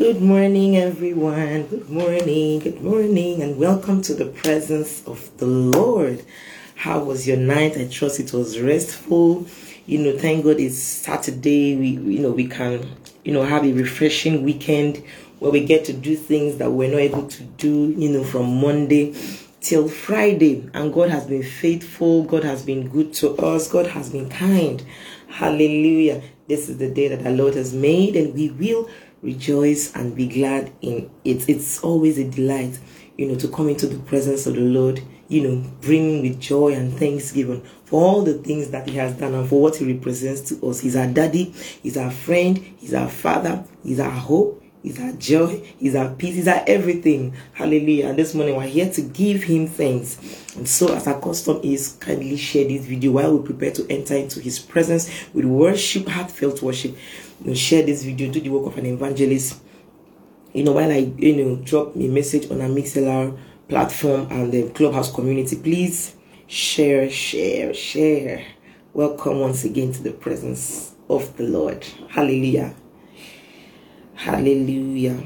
Good morning, everyone. Good morning, good morning, and welcome to the presence of the Lord. How was your night? I trust it was restful. You know, thank God it's Saturday. We, you know, we can, you know, have a refreshing weekend where we get to do things that we're not able to do, you know, from Monday till Friday. And God has been faithful. God has been good to us. God has been kind. Hallelujah. This is the day that the Lord has made, and we will rejoice and be glad in it. It's always a delight, you know, to come into the presence of the Lord, you know, bringing with joy and thanksgiving for all the things that He has done and for what He represents to us. He's our daddy, He's our friend, He's our father, He's our hope, He's our joy, He's our peace, He's our everything. Hallelujah. And this morning we're here to give Him thanks. And so, as our custom is, kindly share this video while we prepare to enter into His presence with worship, heartfelt worship. You know, share this video, do the work of an evangelist. You know, while I, you know, drop a message on a MixLR platform and the Clubhouse community, please share, share, share. Welcome once again to the presence of the Lord. Hallelujah. Hallelujah.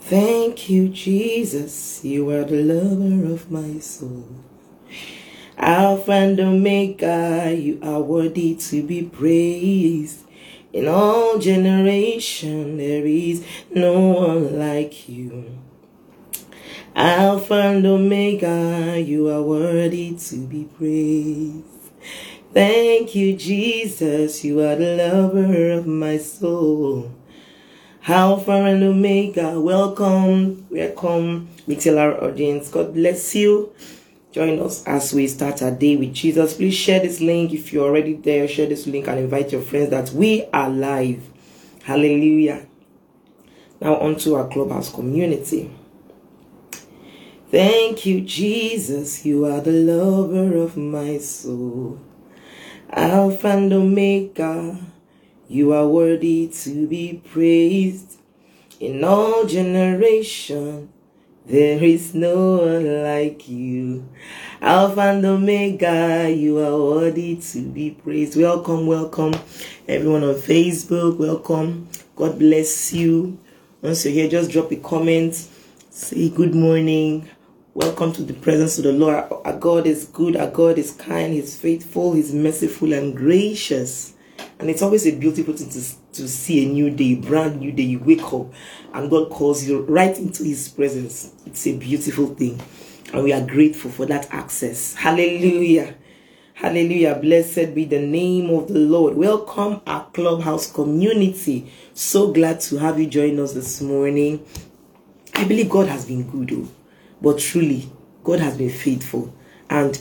Thank you, Jesus. You are the lover of my soul. Alpha and Omega, you are worthy to be praised. In all generation, there is no one like you. Alpha and Omega, you are worthy to be praised. Thank you, Jesus. You are the lover of my soul. Alpha and Omega, welcome, welcome, MixLR audience. God bless you. Join us as we start our day with Jesus. Please share this link if you're already there. Share this link and invite your friends that we are live. Hallelujah. Now, on to our clubhouse community. Thank you, Jesus. You are the lover of my soul. Alpha and Omega, you are worthy to be praised. In all generation, there is no one like you. Alpha and Omega, you are worthy to be praised. Welcome, welcome, everyone on Facebook. Welcome. God bless you. Once you're here, just drop a comment. Say good morning. Welcome to the presence of the Lord. Our God is good, our God is kind, He's faithful, He's merciful and gracious. And it's always a beautiful thing to, to see a new day, brand new day. You wake up and God calls you right into His presence. It's a beautiful thing. And we are grateful for that access. Hallelujah. Hallelujah. Blessed be the name of the Lord. Welcome our clubhouse community. So glad to have you join us this morning. I believe God has been good. Oh. But truly, God has been faithful. And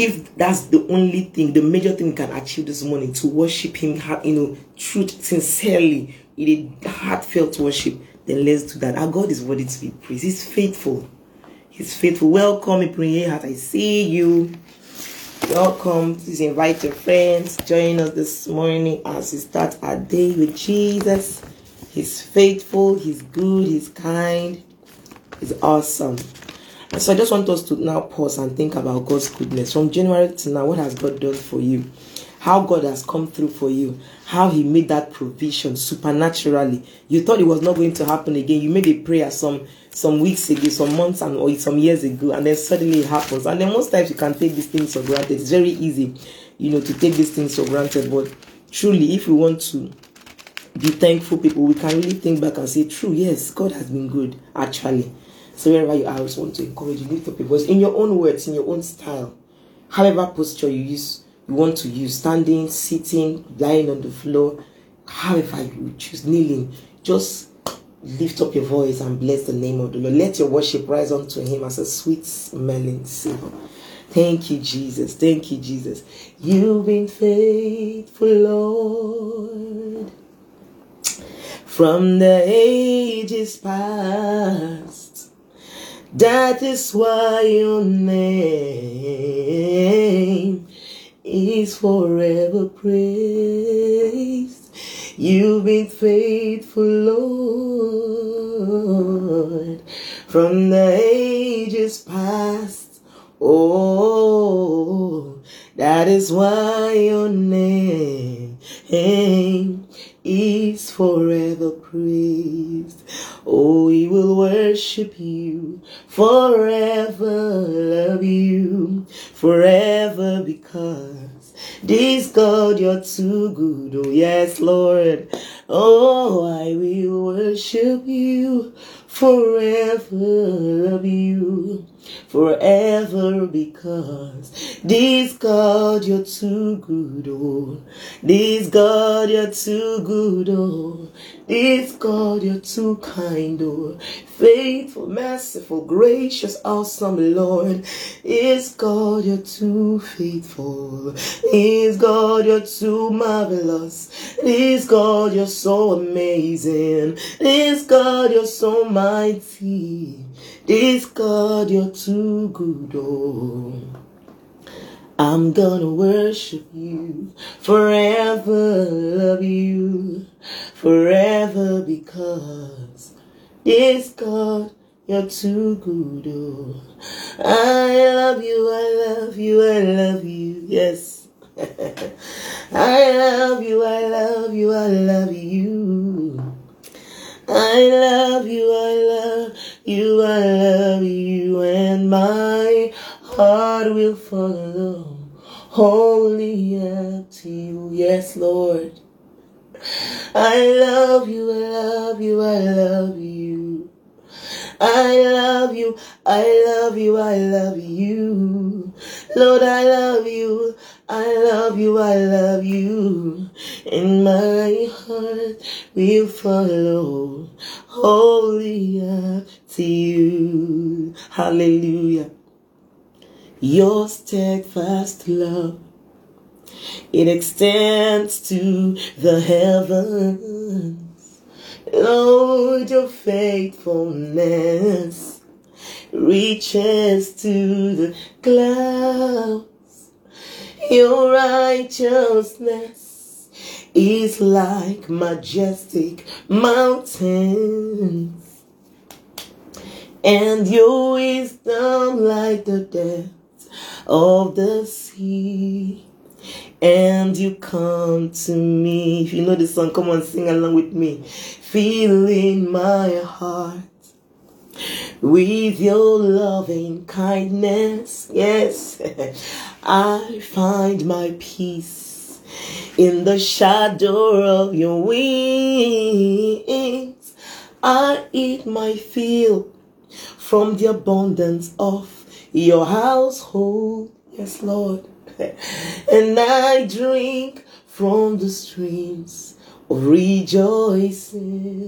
if that's the only thing, the major thing we can achieve this morning to worship Him, you know, truth, sincerely, in a heartfelt worship, then let's do that. Our God is worthy to be praised. He's faithful. He's faithful. Welcome, Ipriye Heart. I see you. Welcome. Please invite your friends. Join us this morning as we start our day with Jesus. He's faithful. He's good. He's kind. He's awesome. So I just want us to now pause and think about God's goodness. From January to now, what has God done for you? How God has come through for you. How He made that provision supernaturally. You thought it was not going to happen again. You made a prayer some some weeks ago, some months and or some years ago, and then suddenly it happens. And then most times you can take these things for granted. It's very easy, you know, to take these things for granted. But truly, if we want to be thankful people, we can really think back and say, true, yes, God has been good, actually. So wherever you are, I just want to encourage you, lift up your voice in your own words, in your own style. However posture you use, you want to use, standing, sitting, lying on the floor, however you choose, kneeling, just lift up your voice and bless the name of the Lord. Let your worship rise unto him as a sweet smelling savor. Thank you, Jesus. Thank you, Jesus. You've been faithful, Lord. From the ages past that is why your name is forever praised. You've been faithful, Lord, from the ages past. Oh, that is why your name is forever praised. Oh, we will worship you forever, love you forever because this God you're too good. Oh, yes, Lord. Oh, I will worship you forever, love you forever because this God you're too good oh. This God you're too good oh. This God you're too kind oh. Faithful merciful gracious awesome Lord. Is God you're too faithful. Is God you're too marvelous. Is God you're so amazing. Is God you're so mighty this God, you're too good, oh. I'm gonna worship you forever, love you forever because this God, you're too good, oh. I love you, I love you, I love you, yes. I love you, I love you, I love you. I love you, I love you, I love you, and my heart will follow wholly after you. Yes, Lord. I love you, I love you, I love you. I love you, I love you, I love you. Lord, I love you, I love you, I love you. In my heart will follow wholly to you. Hallelujah. Your steadfast love, it extends to the heavens. Lord, your faithfulness reaches to the clouds. Your righteousness is like majestic mountains, and your wisdom like the depths of the sea and you come to me. If you know the song, come on, sing along with me. Filling my heart with your loving kindness. Yes, I find my peace in the shadow of your wings. I eat my fill from the abundance of your household. Yes, Lord and I drink from the streams rejoicing.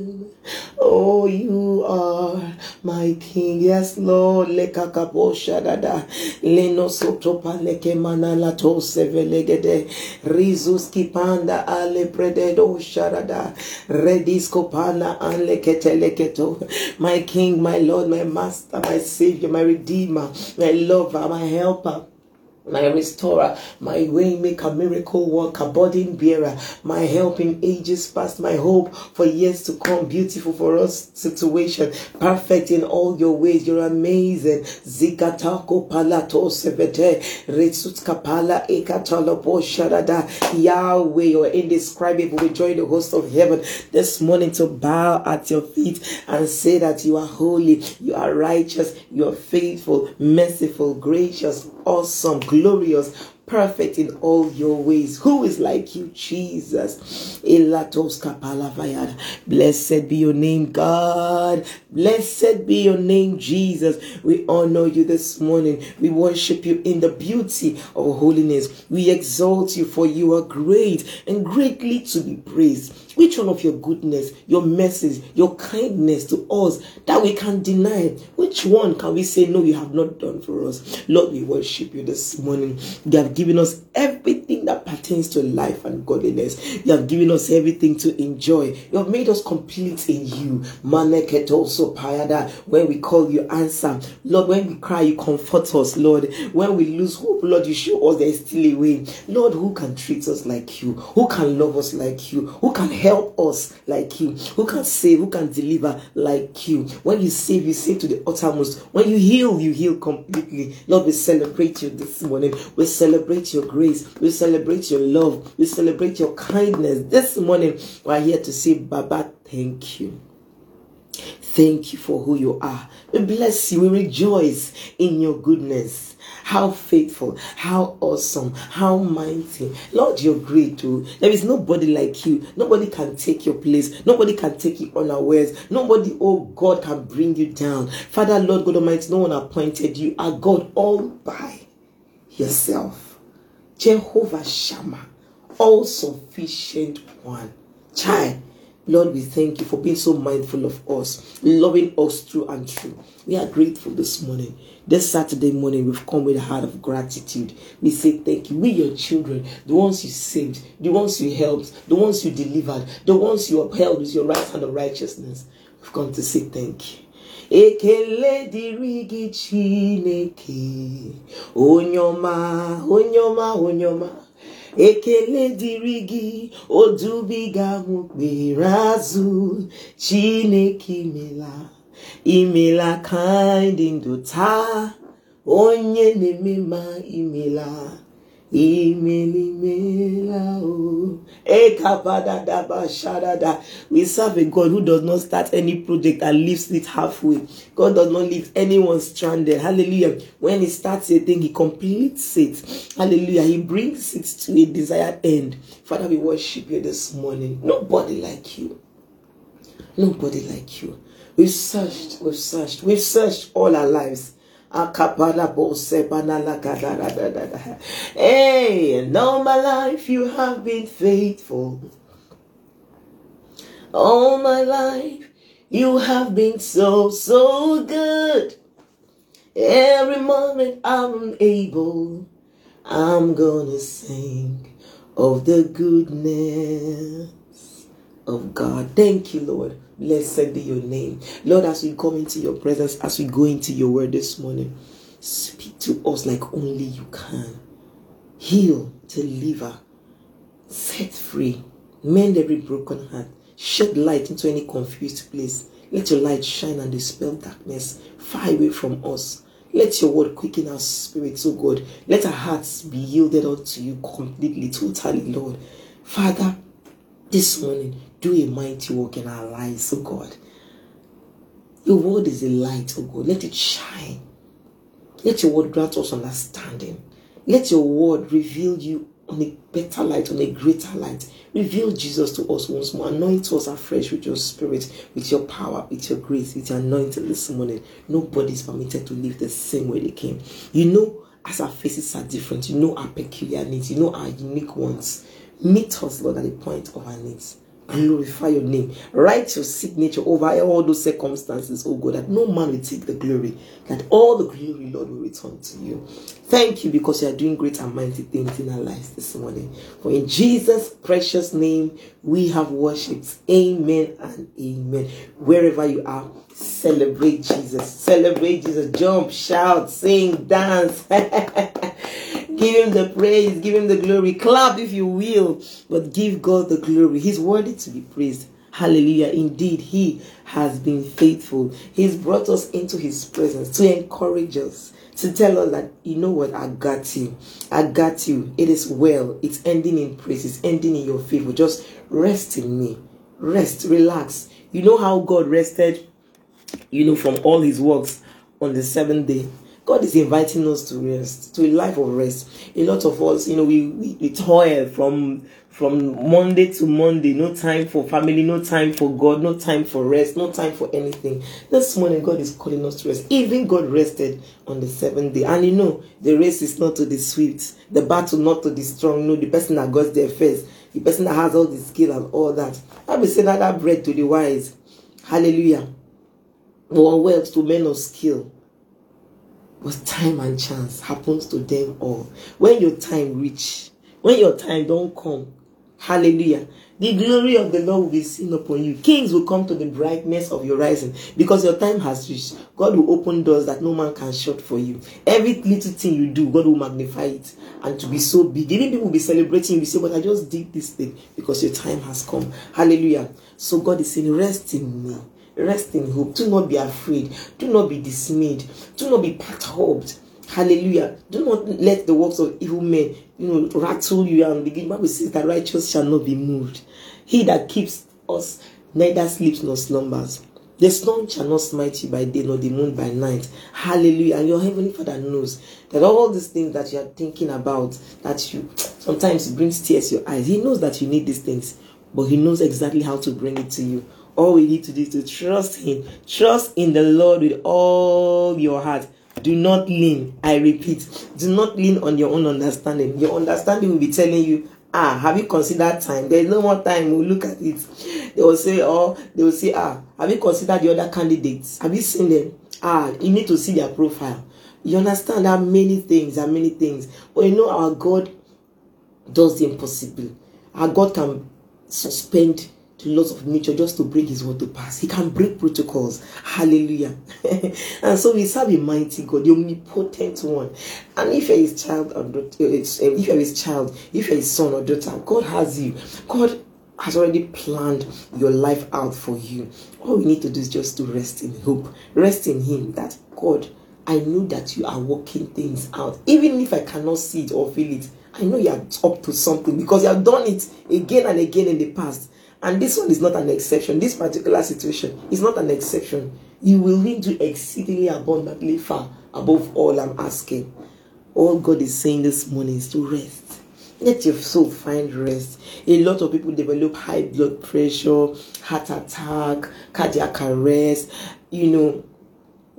Oh, you are my King. Yes, Lord. Lekakaposha dada. Leno sotopa leke manala to sevelegede. Rizus kipanda ale prededo sharada. Redisco pana ale keteleketo. My King, my Lord, my Master, my Savior, my Redeemer, my Lover, my Helper my restorer, my waymaker, miracle worker, burden bearer, my help in ages past, my hope for years to come, beautiful for us situation, perfect in all your ways. You're amazing. Zikatako palato sebete, retsutka pala ekatalopo sharada. Yahweh, you're indescribable. We join the host of heaven this morning to bow at your feet and say that you are holy, you are righteous, you are faithful, merciful, gracious, awesome, glorious, perfect in all your ways. Who is like you, Jesus? Blessed be your name, God. Blessed be your name, Jesus. We honor you this morning. We worship you in the beauty of holiness. We exalt you for you are great and greatly to be praised. Which one of your goodness, your mercies, your kindness to us that we can deny? Which one can we say, No, you have not done for us? Lord, we worship you this morning. You have given us everything that pertains to life and godliness. You have given us everything to enjoy. You have made us complete in you. Maneket also payada. When we call you, answer. Lord, when we cry, you comfort us, Lord. When we lose hope, Lord, you show us there is still a way. Lord, who can treat us like you? Who can love us like you? Who can help us like you? Who can save? Who can deliver like you? When you save, you save to the uttermost. When you heal, you heal completely. Lord, we celebrate you this morning. We celebrate your grace. We celebrate your love. We celebrate your kindness. This morning, we're here to say, Baba, thank you. Thank you for who you are. We bless you. We rejoice in your goodness. How faithful, how awesome, how mighty. Lord, you're great too. There is nobody like you. Nobody can take your place. Nobody can take you unawares. Nobody, oh God, can bring you down. Father, Lord God Almighty, no one appointed you. Are God all by yourself. Jehovah Shammah, all sufficient one. Child, Lord, we thank you for being so mindful of us, loving us through and through. We are grateful this morning. This Saturday morning, we've come with a heart of gratitude. We say thank you. We, your children, the ones you saved, the ones you helped, the ones you delivered, the ones you upheld with your right hand of righteousness. We've come to say thank you. ekele chineke ekele dịrị gị odubiga m kpere azụ. Chineke imela imela ka ndị ndụ taa. Onye na-eme ma imela We serve a God who does not start any project and leaves it halfway. God does not leave anyone stranded. Hallelujah. When He starts a thing, He completes it. Hallelujah. He brings it to a desired end. Father, we worship you this morning. Nobody like you. Nobody like you. We've searched, we've searched, we've searched all our lives. Hey, and all my life you have been faithful. All my life you have been so, so good. Every moment I'm able, I'm gonna sing of the goodness of God. Thank you, Lord. Blessed be your name. Lord, as we come into your presence, as we go into your word this morning, speak to us like only you can. Heal, deliver, set free, mend every broken heart, shed light into any confused place. Let your light shine and dispel darkness far away from us. Let your word quicken our spirits, oh God. Let our hearts be yielded unto you completely, totally, Lord. Father, this morning, do a mighty work in our lives, oh God. Your word is a light, oh God. Let it shine. Let your word grant us understanding. Let your word reveal you on a better light, on a greater light. Reveal Jesus to us once more. Anoint us afresh with your spirit, with your power, with your grace, with your anointing this morning. Nobody is permitted to live the same way they came. You know, as our faces are different, you know our peculiar needs, you know our unique ones. Meet us, Lord, at the point of our needs glorify your name. Write your signature over all those circumstances, oh God, that no man will take the glory, that all the glory, Lord, will return to you. Thank you because you are doing great and mighty things in our lives this morning. For in Jesus' precious name, we have worshipped. Amen and amen. Wherever you are, celebrate Jesus. Celebrate Jesus. Jump, shout, sing, dance. Give him the praise, give him the glory. Clap if you will, but give God the glory. He's worthy to be praised. Hallelujah. Indeed, He has been faithful. He's brought us into His presence to encourage us, to tell us that, you know what, I got you. I got you. It is well. It's ending in praise. It's ending in your favor. Just rest in me. Rest, relax. You know how God rested, you know, from all His works on the seventh day. God is inviting us to rest, to a life of rest. A lot of us, you know, we, we, we toil from from Monday to Monday, no time for family, no time for God, no time for rest, no time for anything. This morning, God is calling us to rest. Even God rested on the seventh day. And you know, the race is not to the swift, the battle not to the strong. No, the person that got there first, the person that has all the skill and all that. I will say that, that bread to the wise. Hallelujah. Or wealth to men of skill. But time and chance happens to them all. When your time reach, when your time don't come, hallelujah, The glory of the Lord will be seen upon you. Kings will come to the brightness of your rising because your time has reached. God will open doors that no man can shut for you. Every little thing you do, God will magnify it and to be so big. Even people will be celebrating you. Say, but I just did this thing because your time has come. Hallelujah. So God is saying, rest in me. Rest in hope. Do not be afraid. Do not be dismayed. Do not be perturbed. Hallelujah. Do not let the works of evil men, you know, rattle you and begin. Bible says that righteous shall not be moved. He that keeps us neither sleeps nor slumbers. The sun shall not smite you by day, nor the moon by night. Hallelujah. And your heavenly Father knows that all these things that you are thinking about, that you sometimes brings tears to your eyes. He knows that you need these things, but He knows exactly how to bring it to you. All we need to do is to trust Him. Trust in the Lord with all your heart do not lean, I repeat, do not lean on your own understanding. Your understanding will be telling you, ah, have you considered time? There's no more time. We'll look at it. They will say, oh, they will say, ah, have you considered the other candidates? Have you seen them? Ah, you need to see their profile. You understand are many things, are many things. But you know, our God does the impossible. Our God can suspend laws of nature just to bring his word to pass. He can break protocols. Hallelujah. and so we serve a mighty God, the omnipotent one. And if you're his child or daughter, eh, if you're his child, if you're his son or daughter, God has you. God has already planned your life out for you. All we need to do is just to rest in hope. Rest in him that God, I know that you are working things out. Even if I cannot see it or feel it, I know you are up to something because you have done it again and again in the past. And this one is not an exception. This particular situation is not an exception. You will need to exceedingly abundantly far above all I'm asking. All God is saying this morning is to rest. Let your soul find rest. A lot of people develop high blood pressure, heart attack, cardiac arrest, you know,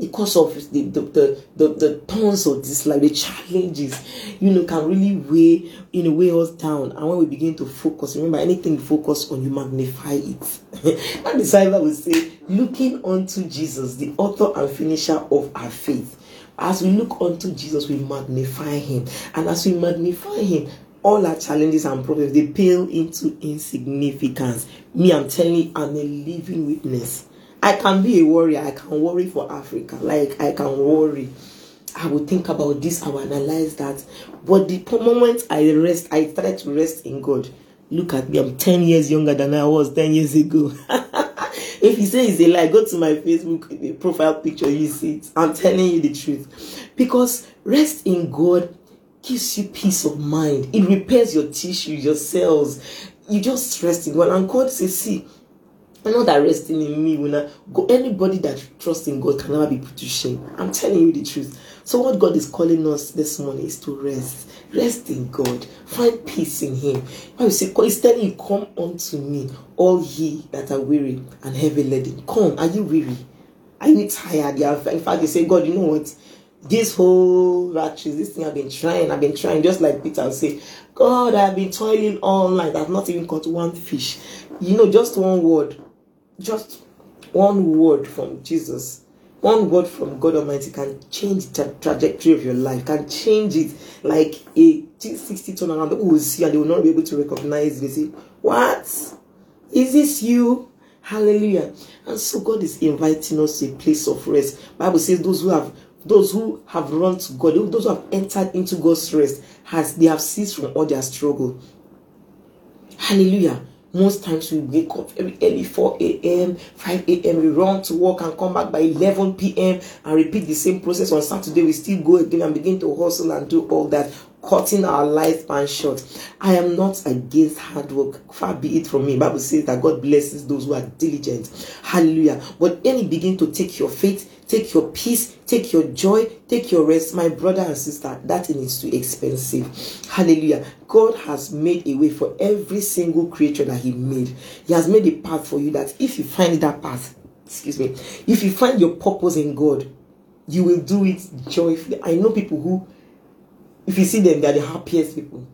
because of the the, the, the, the tons of this like the challenges you know can really weigh you know weigh us down. And when we begin to focus remember anything focus on you magnify it. And the Bible will say looking unto jesus the author and finisher of our faith. As we look unto jesus we magnify him. And as we magnify him all our challenges and problems they pale into insignificance. Me i'm telling you i'm a living witness I can be a warrior. I can worry for Africa. Like I can worry. I will think about this. I will analyze that. But the moment I rest, I started to rest in God. Look at me. I'm 10 years younger than I was 10 years ago. if you say it's a lie, go to my Facebook profile picture. You see it. I'm telling you the truth. Because rest in God gives you peace of mind. It repairs your tissues, your cells. You just rest in God. And God says, see, Not resting in me. When I go, anybody that trusts in God can never be put to shame. I'm telling you the truth. So what God is calling us this morning is to rest. Rest in God. Find peace in Him. Why you say, He's telling you, come unto me, all ye that are weary and heavy laden. Come. Are you weary? Are you tired? Yeah. In fact, you say, God, you know what? This whole rat race, this thing I've been trying, I've been trying, just like Peter will say, God, I've been toiling all night. I've not even caught one fish. You know, just one word just one word from Jesus, one word from God Almighty can change the trajectory of your life, can change it like a 60 turn around. People will oh, see and they will not be able to recognize. They say, What? Is this you? Hallelujah. And so God is inviting us to a place of rest. Bible says those who have those who have run to God, those who have entered into God's rest, has they have ceased from all their struggle. Hallelujah. Most times we wake up very early, 4 a.m., 5 a.m., we run to work and come back by 11 p.m. and repeat the same process on Saturday. We still go again and begin to hustle and do all that cutting our lifespan short. I am not against hard work. Far be it from me. Bible says that God blesses those who are diligent. Hallelujah. But you begin to take your faith, take your peace, take your joy, take your rest. My brother and sister, that thing is too expensive. Hallelujah. God has made a way for every single creature that He made. He has made a path for you that if you find that path, excuse me, if you find your purpose in God, you will do it joyfully. I know people who if you see them, they are the happiest people.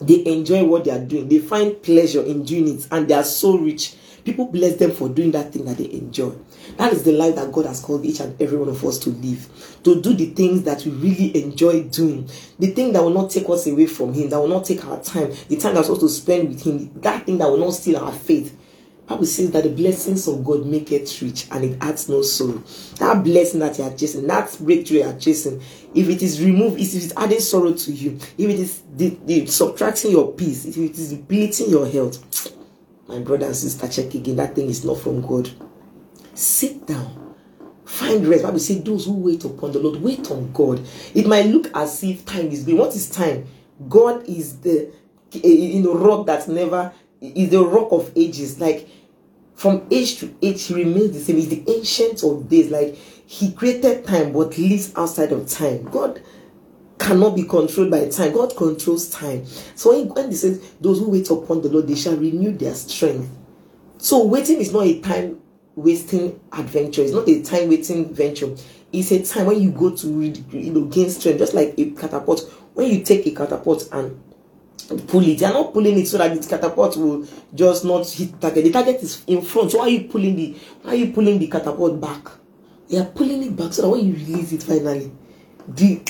They enjoy what they are doing. They find pleasure in doing it, and they are so rich People bless them for doing that thing that they enjoy. That is the life that God has called each and every one of us to live. To do the things that we really enjoy doing. The thing that will not take us away from Him, that will not take our time, the time that's supposed to spend with Him, that thing that will not steal our faith. Bible says that the blessings of God make it rich and it adds no sorrow. That blessing that you are chasing, that breakthrough you are chasing, if it is removed, if it is adding sorrow to you, if it is the, the subtracting your peace, if it is depleting your health, my brother and sister, check again. That thing is not from God. Sit down. Find rest. Bible say those who wait upon the Lord wait on God. It might look as if time is going. What is time? God is the eh, eh, you know rock that never is the rock of ages. Like from age to age, he remains the same. He's the ancient of days. Like he created time but lives outside of time. God cannot be controlled by time. God controls time. So when, when he says, Those who wait upon the Lord, they shall renew their strength. So waiting is not a time wasting adventure. It's not a time wasting venture. It's a time when you go to you know gain strength, just like a catapult. When you take a catapult and pull it, you're not pulling it so that the catapult will just not hit the target. The target is in front. So why are you pulling the why are you pulling the catapult back? You're pulling it back so that when you release it finally, the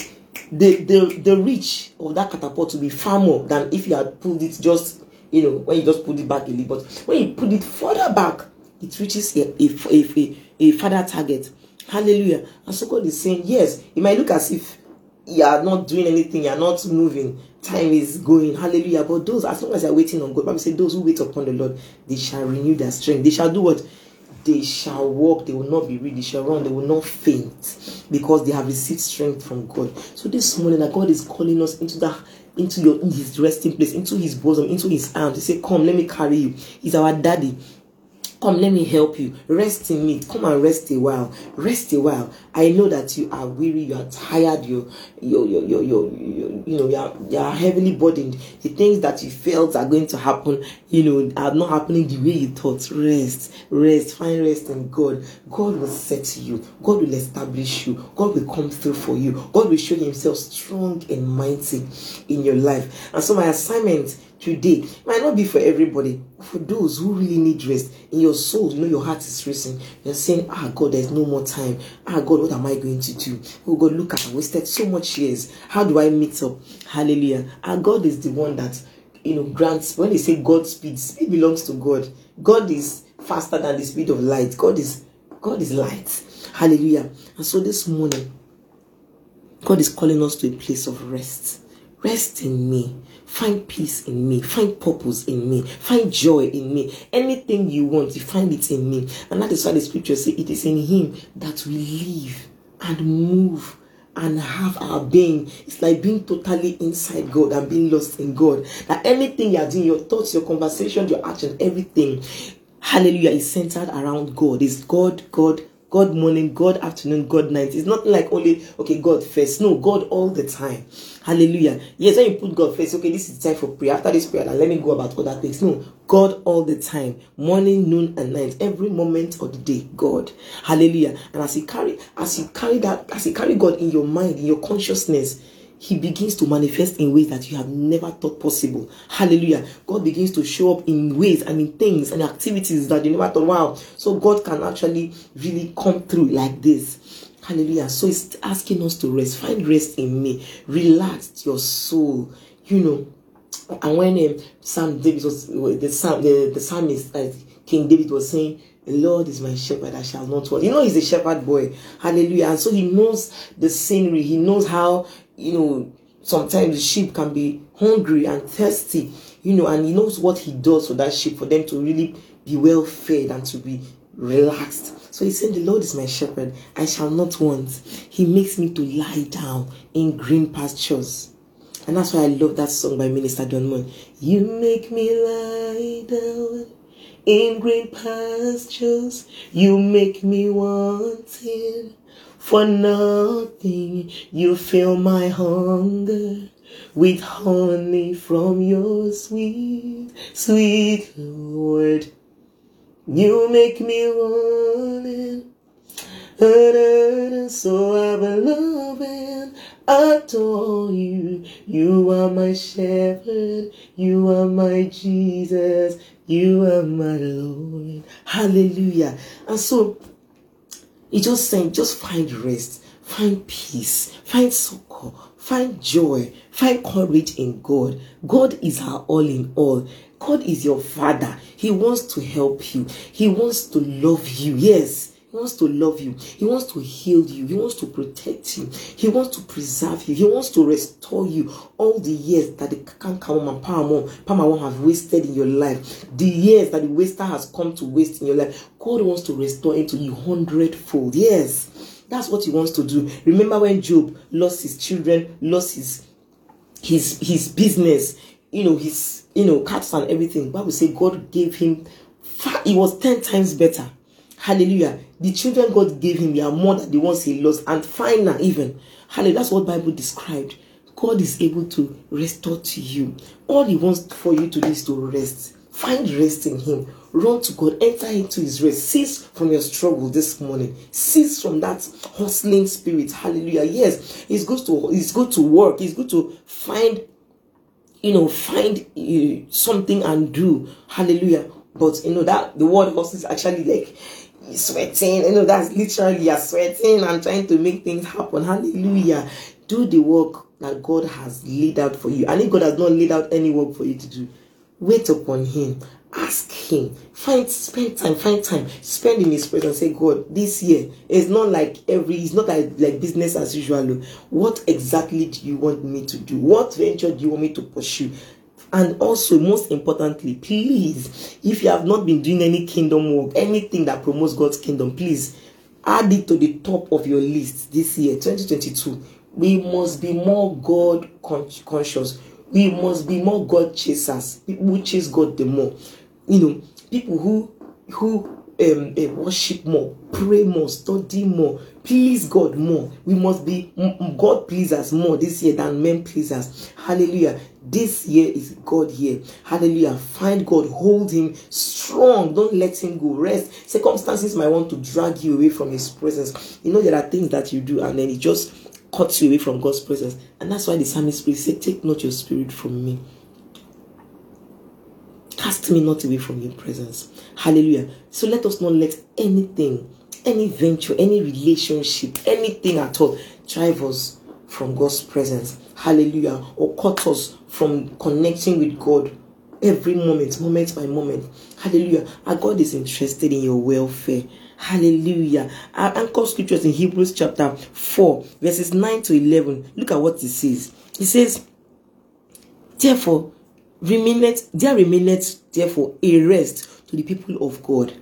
the the the reach of that catapult will be far more than if you had pulled it just you know when you just pulled it back a little. But when you put it further back, it reaches a a, a, a, a further target. Hallelujah. And so God is saying, yes, it might look as if you are not doing anything, you are not moving, time is going. Hallelujah. But those, as long as you are waiting on God, Bible says, those who wait upon the Lord, they shall renew their strength. They shall do what? They shall walk, they will not be weak, they shall run, they will not faint because they have received strength from God. So this morning that God is calling us into that into your his resting place, into his bosom, into his arms. He say, Come, let me carry you. He's our daddy. Come, let me help you. Rest in me. Come and rest a while. Rest a while. I know that you are weary, you are tired, you you you you you you know you are, you are heavily burdened. The things that you felt are going to happen, you know, are not happening the way you thought. Rest, rest, find rest in God. God will set you. God will establish you. God will come through for you. God will show Himself strong and mighty in your life. And so my assignment today. Might not be for everybody for those who really need rest in your soul you know your heart is racing. You're saying ah god there's no more time. Ah god what am i going to do? Oh god look at i wasted so much years. How do i meet up? Hallelujah. And god is the one that you know grants when they say god speed speed belongs to god. God is faster than the speed of light. God is god is light. Hallelujah. And so this morning god is calling us to a place of rest. Rest in me Find peace in me. Find purpose in me. Find joy in me. Anything you want, you find it in me. And that is why the scripture say it is in Him that we live and move and have our being. It's like being totally inside God and being lost in God. That anything you are doing, your thoughts, your conversation, your action, everything, hallelujah, is centered around God. Is God, God, God morning, God afternoon, God night. It's not like only, okay, God first. No, God all the time. Hallelujah. Yes, when you put God first, okay, this is the time for prayer. After this prayer, let me go about other things. No, God all the time. Morning, noon, and night. Every moment of the day, God. Hallelujah. And as you carry, as you carry that, as you carry God in your mind, in your consciousness, he begins to manifest in ways that you have never thought possible. Hallelujah. God begins to show up in ways and in things and activities that you never thought, wow. So God can actually really come through like this. Hallelujah. So it's asking us to rest. Find rest in me. Relax your soul. You know. And when um, Sam David was the Sam the, the psalmist uh, King David was saying, the Lord is my shepherd, I shall not want. You know, he's a shepherd boy. Hallelujah. And so he knows the scenery. He knows how you know, sometimes the sheep can be hungry and thirsty, you know, and he knows what he does for that sheep for them to really be well fed and to be relaxed. So he said, The Lord is my shepherd, I shall not want. He makes me to lie down in green pastures. And that's why I love that song by Minister Don Moen. You make me lie down in green pastures. You make me wanting for nothing you fill my hunger with honey from your sweet, sweet word. You make me want it. So I will love and adore you. You are my shepherd. You are my Jesus. You are my Lord. Hallelujah. And so, just saying, just find rest, find peace, find succor, find joy, find courage in God. God is our all in all. God is your father. He wants to help you. He wants to love you. Yes. He wants to love you. He wants to heal you. He wants to protect you. He wants to preserve you. He wants to restore you all the years that the canker and palmer have wasted in your life. The years that the waster has come to waste in your life. God wants to restore into you hundredfold. Yes. That's what he wants to do. Remember when Job lost his children, lost his his his business, you know, his you know, cats and everything. Bible say God gave him it was 10 times better. Hallelujah. The children God gave him are more than the ones he lost and finer even. Hallelujah. That's what Bible described. God is able to restore to you. All he wants for you to do is to rest. Find rest in him. Run to God. Enter into his rest. Cease from your struggle this morning. Cease from that hustling spirit. Hallelujah. Yes, it's good to it's good to work. It's good to find you know, find uh, something and do. Hallelujah. But you know that the word hustle is actually like sweating. You know, that's literally you're sweating and trying to make things happen. Hallelujah. Do the work that God has laid out for you. And if God has not laid out any work for you to do, wait upon Him. Ask Him. Find, spend time, find time. Spend in His presence. Say, God, this year is not like every, it's not like, like business as usual. What exactly do you want me to do? What venture do you want me to pursue? And also, most importantly, please, if you have not been doing any kingdom work, anything that promotes God's kingdom, please add it to the top of your list this year, 2022. We must be more God conscious. We must be more God chasers. People who chase God the more. You know, people who who um, uh, worship more, pray more, study more, please God more. We must be God pleasers more this year than men pleasers. Hallelujah. This year is God here. Hallelujah. Find God, hold Him strong. Don't let Him go. Rest. Circumstances might want to drag you away from His presence. You know, there are things that you do, and then it just cuts you away from God's presence. And that's why the psalmist said, Take not your spirit from me. Cast me not away from your presence. Hallelujah. So let us not let anything, any venture, any relationship, anything at all drive us from God's presence. Hallelujah. Or cut us from connecting with God every moment, moment by moment. Hallelujah. Our God is interested in your welfare. Hallelujah. Our anchor scriptures in Hebrews chapter 4, verses 9 to 11. Look at what it says. It says, Therefore, remaineth, there remaineth therefore a rest to the people of God.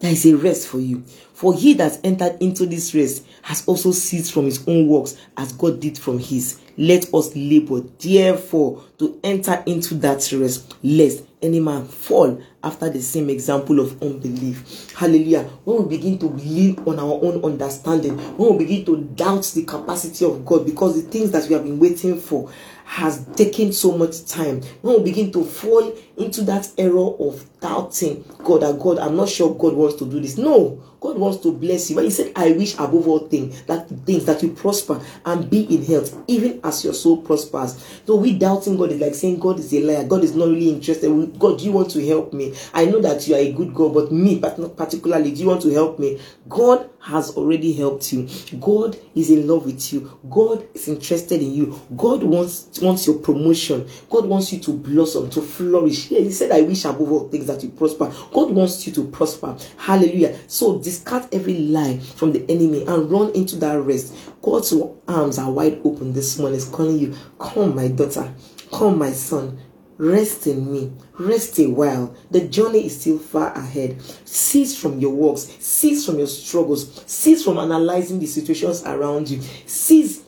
There is a rest for you. For he that entered into this rest has also ceased from his own works as God did from his. Let us labor, therefore, to enter into that rest, lest any man fall after the same example of unbelief. Hallelujah. When we begin to believe on our own understanding, when we begin to doubt the capacity of God because the things that we have been waiting for has taken so much time, when we begin to fall into that error of doubting God, that God, I'm not sure God wants to do this. No, God wants to bless you. But He said, I wish above all things that things that you prosper and be in health, even as your soul prospers. So we doubting God is like saying God is a liar. God is not really interested. God, do you want to help me? I know that you are a good God, but me, but not particularly, do you want to help me? God has already helped you. God is in love with you. God is interested in you. God wants wants your promotion. God wants you to blossom, to flourish. He said, I wish above all things that you prosper. God wants you to prosper. Hallelujah. So discard every lie from the enemy and run into that rest. God's arms are wide open this morning. Is calling you, Come, my daughter. Come, my son. Rest in me. Rest a while. The journey is still far ahead. Cease from your works. Cease from your struggles. Cease from analyzing the situations around you. Cease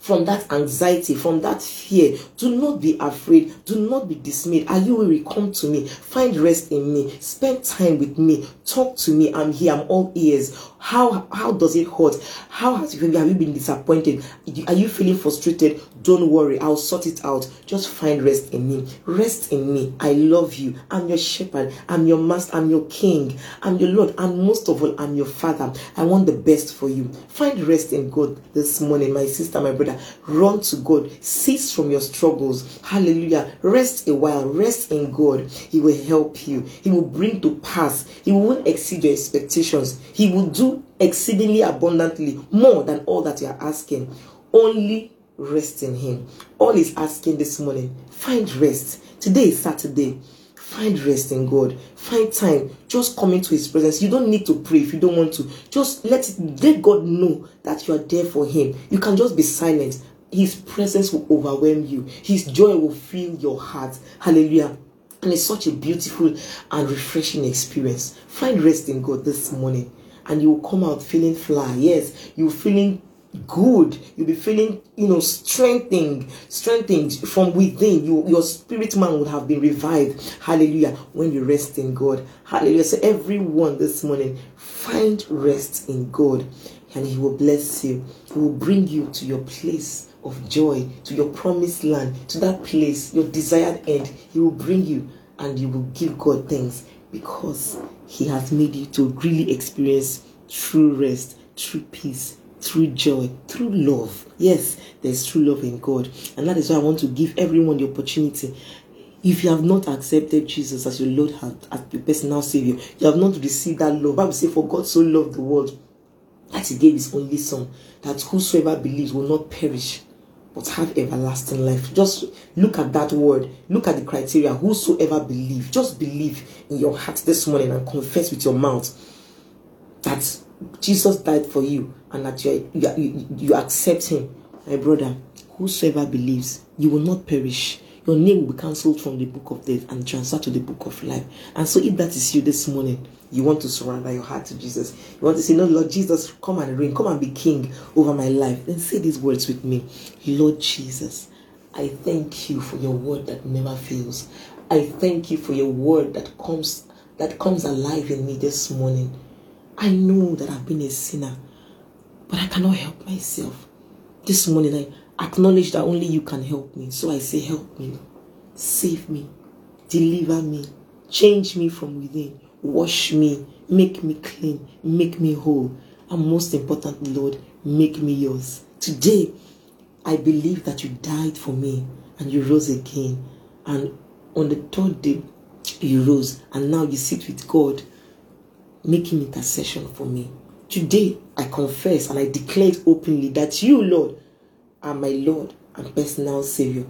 from that anxiety, from that fear. Do not be afraid. Do not be dismayed. Are you weary? Come to me. Find rest in me. Spend time with me. Talk to me. I'm here. I'm all ears. How how does it hurt? How has you have you been disappointed? Are you feeling frustrated? Don't worry, I'll sort it out. Just find rest in me. Rest in me. I love you. I'm your shepherd. I'm your master. I'm your king. I'm your Lord. And most of all, I'm your father. I want the best for you. Find rest in God this morning, my sister, my brother. Run to God. Cease from your struggles. Hallelujah. Rest a while. Rest in God. He will help you. He will bring to pass. He won't exceed your expectations. He will do exceedingly abundantly more than all that you are asking. Only rest in Him. All He's asking this morning, find rest. Today is Saturday. Find rest in God. Find time. Just come into His presence. You don't need to pray if you don't want to. Just let let God know that you are there for Him. You can just be silent. His presence will overwhelm you. His joy will fill your heart. Hallelujah. And it's such a beautiful and refreshing experience. Find rest in God this morning, and you will come out feeling fly. Yes, you're feeling good. You'll be feeling you know strengthened strengthened from within. You your spirit man would have been revived. Hallelujah. When you rest in god. Hallelujah. So everyone this morning find rest in god and he will bless you. He will bring you to your place of joy to your promised land to that place your desired end. He will bring you and you will give god thanks because he has made you to really experience true rest true peace through joy, through love. Yes, there's true love in God. And that is why I want to give everyone the opportunity. If you have not accepted Jesus as your Lord, and as your personal Savior, you have not received that love. Bible say, For God so loved the world that He gave His only Son, that whosoever believes will not perish, but have everlasting life. Just look at that word. Look at the criteria. Whosoever believe, just believe in your heart this morning and confess with your mouth that Jesus died for you and that you, you, you accept him, my brother, whosoever believes, you will not perish. Your name will be cancelled from the book of death and transferred to the book of life. And so, if that is you this morning, you want to surrender your heart to Jesus. You want to say, No, Lord Jesus, come and reign, come and be king over my life. Then say these words with me Lord Jesus, I thank you for your word that never fails. I thank you for your word that comes that comes alive in me this morning. I know that I've been a sinner, but I cannot help myself. This morning, I acknowledge that only you can help me. So I say, Help me, save me, deliver me, change me from within, wash me, make me clean, make me whole. And most important, Lord, make me yours. Today, I believe that you died for me and you rose again. And on the third day, you rose, and now you sit with God making intercession for me. Today, I confess and I declare openly that you, Lord, are my Lord and personal Savior.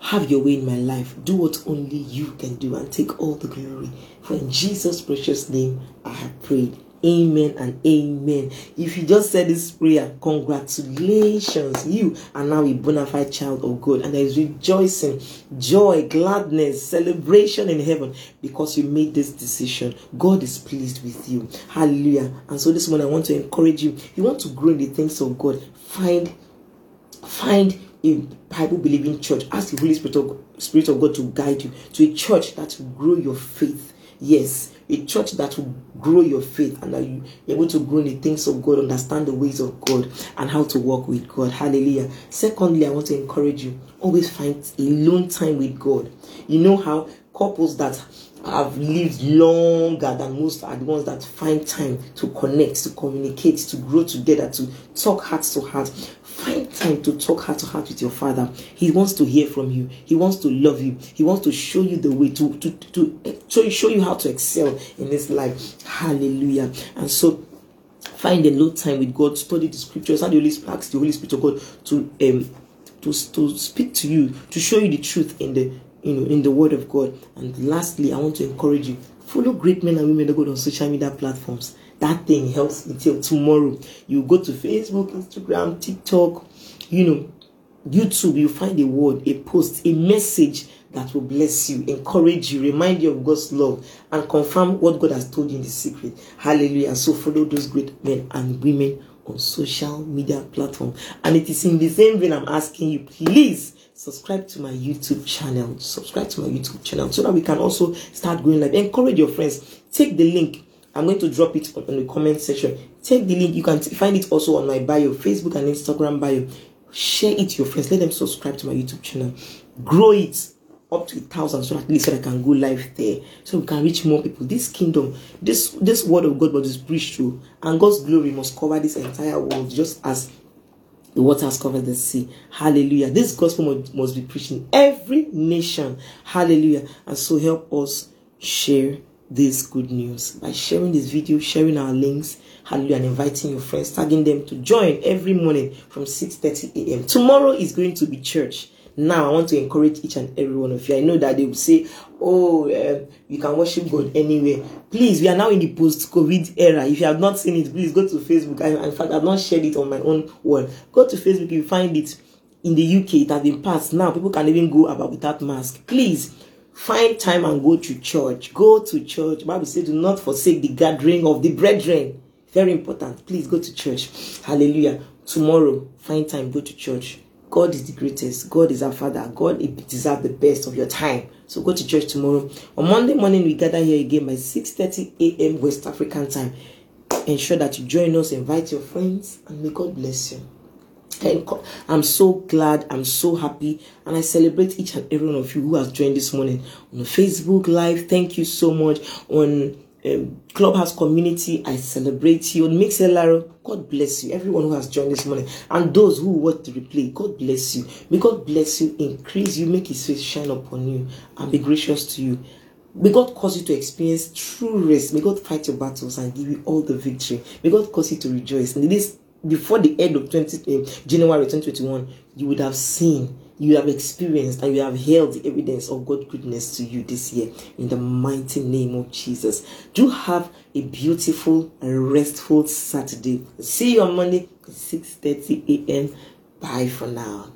Have your way in my life. Do what only you can do and take all the glory. For in Jesus' precious name, I have prayed. Amen and amen. If you just said this prayer, congratulations. You are now a bona fide child of God, and there is rejoicing, joy, gladness, celebration in heaven because you made this decision. God is pleased with you. Hallelujah. And so this morning, I want to encourage you. You want to grow in the things of God, find find a Bible believing church. Ask the Holy Spirit of, Spirit of God to guide you to a church that will grow your faith. Yes, a church that will grow your faith and that you are able to grow in the things of God, understand the ways of God, and how to walk with God. Hallelujah. Secondly, I want to encourage you always find alone time with God. You know how couples that have lived longer than most are the ones that find time to connect, to communicate, to grow together, to talk heart to heart. Find time to talk heart to heart with your father. He wants to hear from you. He wants to love you. He wants to show you the way to to to show, show you how to excel in this life. Hallelujah. And so find a low time with God, study the scriptures, and the Holy Spirit ask the Holy Spirit of God to um to, to speak to you, to show you the truth in the you know in the word of God. And lastly, I want to encourage you, follow great men and women of God on social media platforms that thing helps until tomorrow. You go to Facebook, Instagram, TikTok, you know, YouTube, you find a word, a post, a message that will bless you, encourage you, remind you of God's love, and confirm what God has told you in the secret. Hallelujah. So follow those great men and women on social media platform. And it is in the same vein I'm asking you, please subscribe to my YouTube channel. Subscribe to my YouTube channel so that we can also start going live. Encourage your friends. Take the link I'm going to drop it on the comment section. Take the link. You can find it also on my bio, Facebook and Instagram bio. Share it to your friends. Let them subscribe to my YouTube channel. Grow it up to a thousand so at least so I can go live there. So we can reach more people. This kingdom, this this word of God was preached through, and God's glory must cover this entire world, just as the waters cover the sea. Hallelujah. This gospel must be preached in every nation. Hallelujah. And so help us share this good news by sharing this video, sharing our links, hallelujah, and inviting your friends, tagging them to join every morning from 6:30 a.m. Tomorrow is going to be church. Now I want to encourage each and every one of you. I know that they will say, "Oh, uh, you can worship God anywhere." Please, we are now in the post-COVID era. If you have not seen it, please go to Facebook. I, in fact, I've not shared it on my own wall. Go to Facebook. You find it in the UK. It has been passed. Now people can even go about without mask. Please find time and go to church. Go to church. Bible says, "Do not forsake the gathering of the brethren." Very important. Please go to church. Hallelujah. Tomorrow, find time. Go to church God is the greatest. God is our Father. God deserves the best of your time. So go to church tomorrow. On Monday morning, we gather here again by 6.30 a.m. West African time. Ensure that you join us, invite your friends, and may God bless you. I'm so glad, I'm so happy, and I celebrate each and every one of you who has joined this morning on Facebook Live. Thank you so much. On um, Clubhouse community, I celebrate you. On Mixlr, God bless you. Everyone who has joined this morning and those who watch the replay, God bless you. May God bless you, increase you, make His face shine upon you, and be gracious to you. May God cause you to experience true rest. May God fight your battles and give you all the victory. May God cause you to rejoice. In this, before the end of 20, uh, January 2021, you would have seen you have experienced and you have held the evidence of God's goodness to you this year in the mighty name of Jesus. Do have a beautiful and restful Saturday. See you on Monday 6:30 a.m. Bye for now.